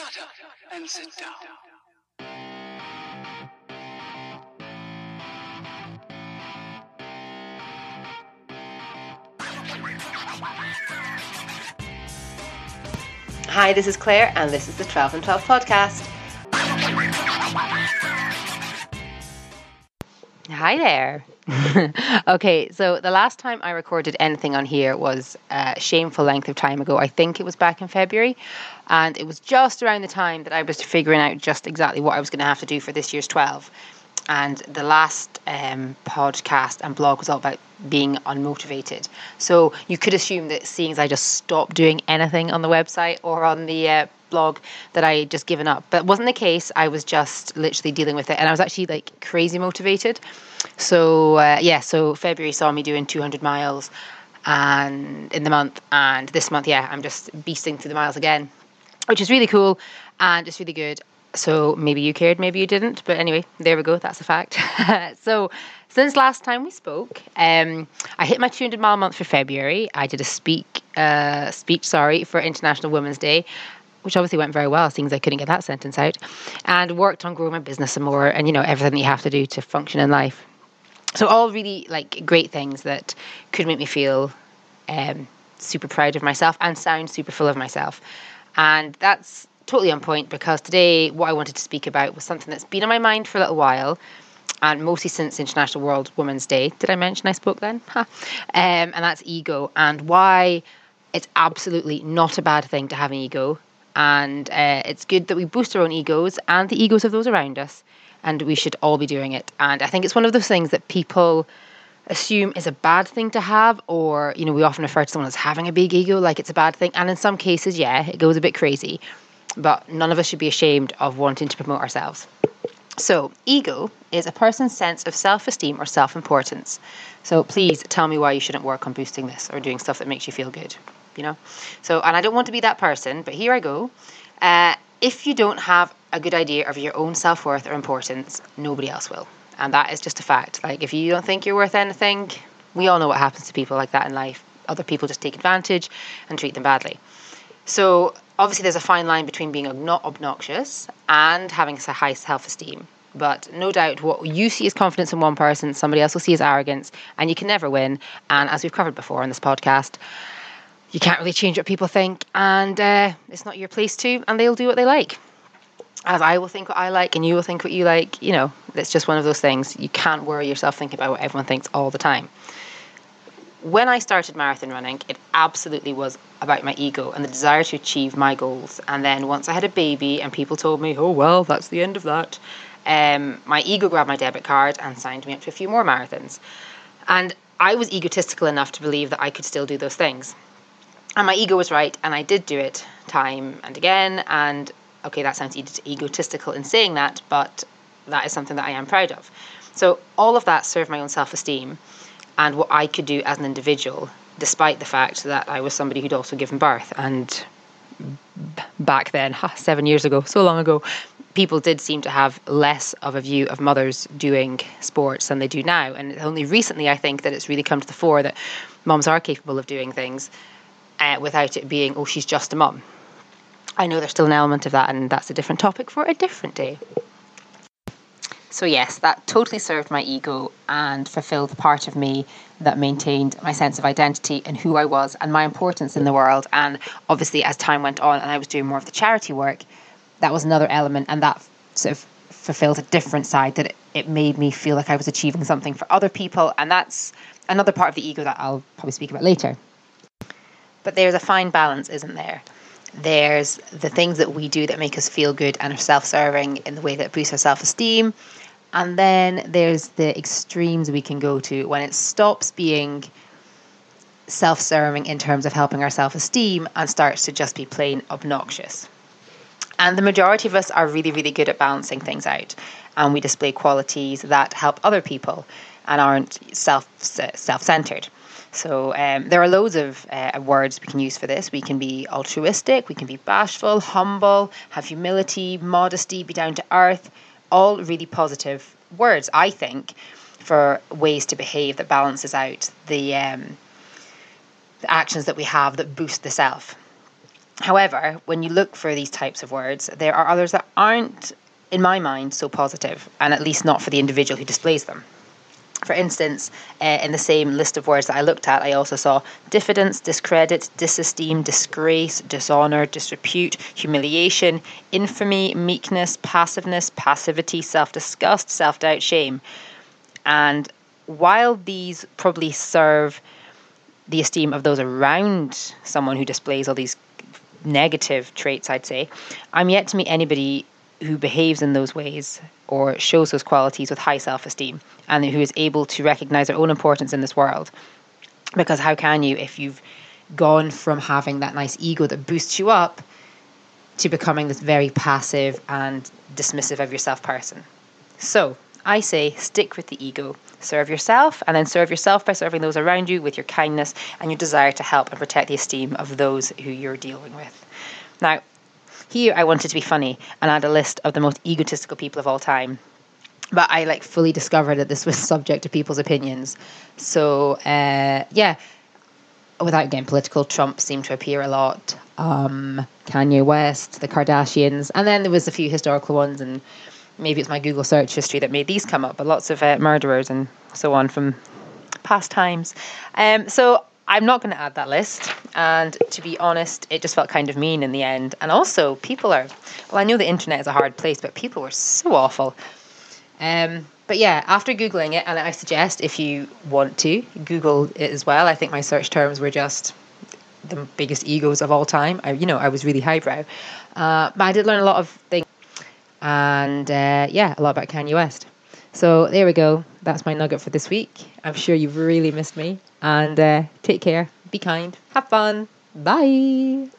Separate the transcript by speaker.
Speaker 1: Shut up and sit down.
Speaker 2: Hi, this is Claire, and this is the 12 and 12 podcast. Hi there. okay, so the last time I recorded anything on here was a shameful length of time ago. I think it was back in February, and it was just around the time that I was figuring out just exactly what I was going to have to do for this year's 12 and the last um, podcast and blog was all about being unmotivated. So you could assume that seeing as I just stopped doing anything on the website or on the uh, blog, that I had just given up. But it wasn't the case. I was just literally dealing with it, and I was actually like crazy motivated. So uh, yeah, so February saw me doing 200 miles, and in the month, and this month, yeah, I'm just beasting through the miles again, which is really cool and it's really good. So maybe you cared, maybe you didn't. But anyway, there we go. That's a fact. so since last time we spoke, um, I hit my 200 mile month for February. I did a speak uh, speech, sorry, for International Women's Day, which obviously went very well, seeing as I couldn't get that sentence out, and worked on growing my business some more, and you know everything that you have to do to function in life. So all really like great things that could make me feel um, super proud of myself and sound super full of myself, and that's totally on point because today what I wanted to speak about was something that's been on my mind for a little while and mostly since International World Women's Day. Did I mention I spoke then? um, and that's ego and why it's absolutely not a bad thing to have an ego. And uh, it's good that we boost our own egos and the egos of those around us. And we should all be doing it. And I think it's one of those things that people assume is a bad thing to have, or, you know, we often refer to someone as having a big ego like it's a bad thing. And in some cases, yeah, it goes a bit crazy but none of us should be ashamed of wanting to promote ourselves. So, ego is a person's sense of self esteem or self importance. So, please tell me why you shouldn't work on boosting this or doing stuff that makes you feel good. You know? So, and I don't want to be that person, but here I go. Uh, if you don't have a good idea of your own self worth or importance, nobody else will. And that is just a fact. Like, if you don't think you're worth anything, we all know what happens to people like that in life. Other people just take advantage and treat them badly. So, obviously there's a fine line between being not obnoxious and having a high self-esteem. But no doubt what you see as confidence in one person somebody else will see as arrogance and you can never win. And as we've covered before on this podcast you can't really change what people think. And uh, it's not your place to and they'll do what they like. As I will think what I like and you will think what you like, you know, it's just one of those things. You can't worry yourself thinking about what everyone thinks all the time when I started marathon running, it absolutely was about my ego and the desire to achieve my goals. And then once I had a baby and people told me, oh, well, that's the end of that, um, my ego grabbed my debit card and signed me up to a few more marathons. And I was egotistical enough to believe that I could still do those things. And my ego was right, and I did do it time and again. And okay, that sounds egotistical in saying that, but that is something that I am proud of. So all of that served my own self esteem and what I could do as an individual, despite the fact that I was somebody who'd also given birth. And back then, seven years ago, so long ago, people did seem to have less of a view of mothers doing sports than they do now. And only recently, I think, that it's really come to the fore that moms are capable of doing things uh, without it being, oh, she's just a mum. I know there's still an element of that, and that's a different topic for a different day. So, yes, that totally served my ego and fulfilled the part of me that maintained my sense of identity and who I was and my importance in the world. And obviously, as time went on and I was doing more of the charity work, that was another element, and that sort of fulfilled a different side that it, it made me feel like I was achieving something for other people. And that's another part of the ego that I'll probably speak about later. But there's a fine balance, isn't there? There's the things that we do that make us feel good and are self serving in the way that boosts our self esteem. And then there's the extremes we can go to when it stops being self serving in terms of helping our self esteem and starts to just be plain obnoxious. And the majority of us are really, really good at balancing things out. And we display qualities that help other people and aren't self self centered. So um, there are loads of uh, words we can use for this. We can be altruistic, we can be bashful, humble, have humility, modesty, be down to earth all really positive words, I think, for ways to behave that balances out the, um, the actions that we have that boost the self. However, when you look for these types of words, there are others that aren't, in my mind, so positive, and at least not for the individual who displays them. For instance, uh, in the same list of words that I looked at, I also saw diffidence, discredit, disesteem, disgrace, dishonor, disrepute, humiliation, infamy, meekness, passiveness, passivity, self disgust, self doubt, shame. And while these probably serve the esteem of those around someone who displays all these negative traits, I'd say, I'm yet to meet anybody who behaves in those ways or shows those qualities with high self esteem and who is able to recognize their own importance in this world. Because how can you if you've gone from having that nice ego that boosts you up to becoming this very passive and dismissive of yourself person? So I say stick with the ego. Serve yourself and then serve yourself by serving those around you with your kindness and your desire to help and protect the esteem of those who you're dealing with. Now, here I wanted to be funny and add a list of the most egotistical people of all time. But I like fully discovered that this was subject to people's opinions. So uh, yeah, without getting political, Trump seemed to appear a lot. Um, Kanye West, the Kardashians, and then there was a few historical ones, and maybe it's my Google search history that made these come up. But lots of uh, murderers and so on from past times. Um, so I'm not going to add that list. And to be honest, it just felt kind of mean in the end. And also, people are, well, I know the internet is a hard place, but people were so awful. Um, but yeah, after Googling it, and I suggest if you want to, Google it as well. I think my search terms were just the biggest egos of all time. I, you know, I was really highbrow. Uh, but I did learn a lot of things. And uh, yeah, a lot about Kanye West. So there we go. That's my nugget for this week. I'm sure you've really missed me. And uh, take care, be kind, have fun. Bye.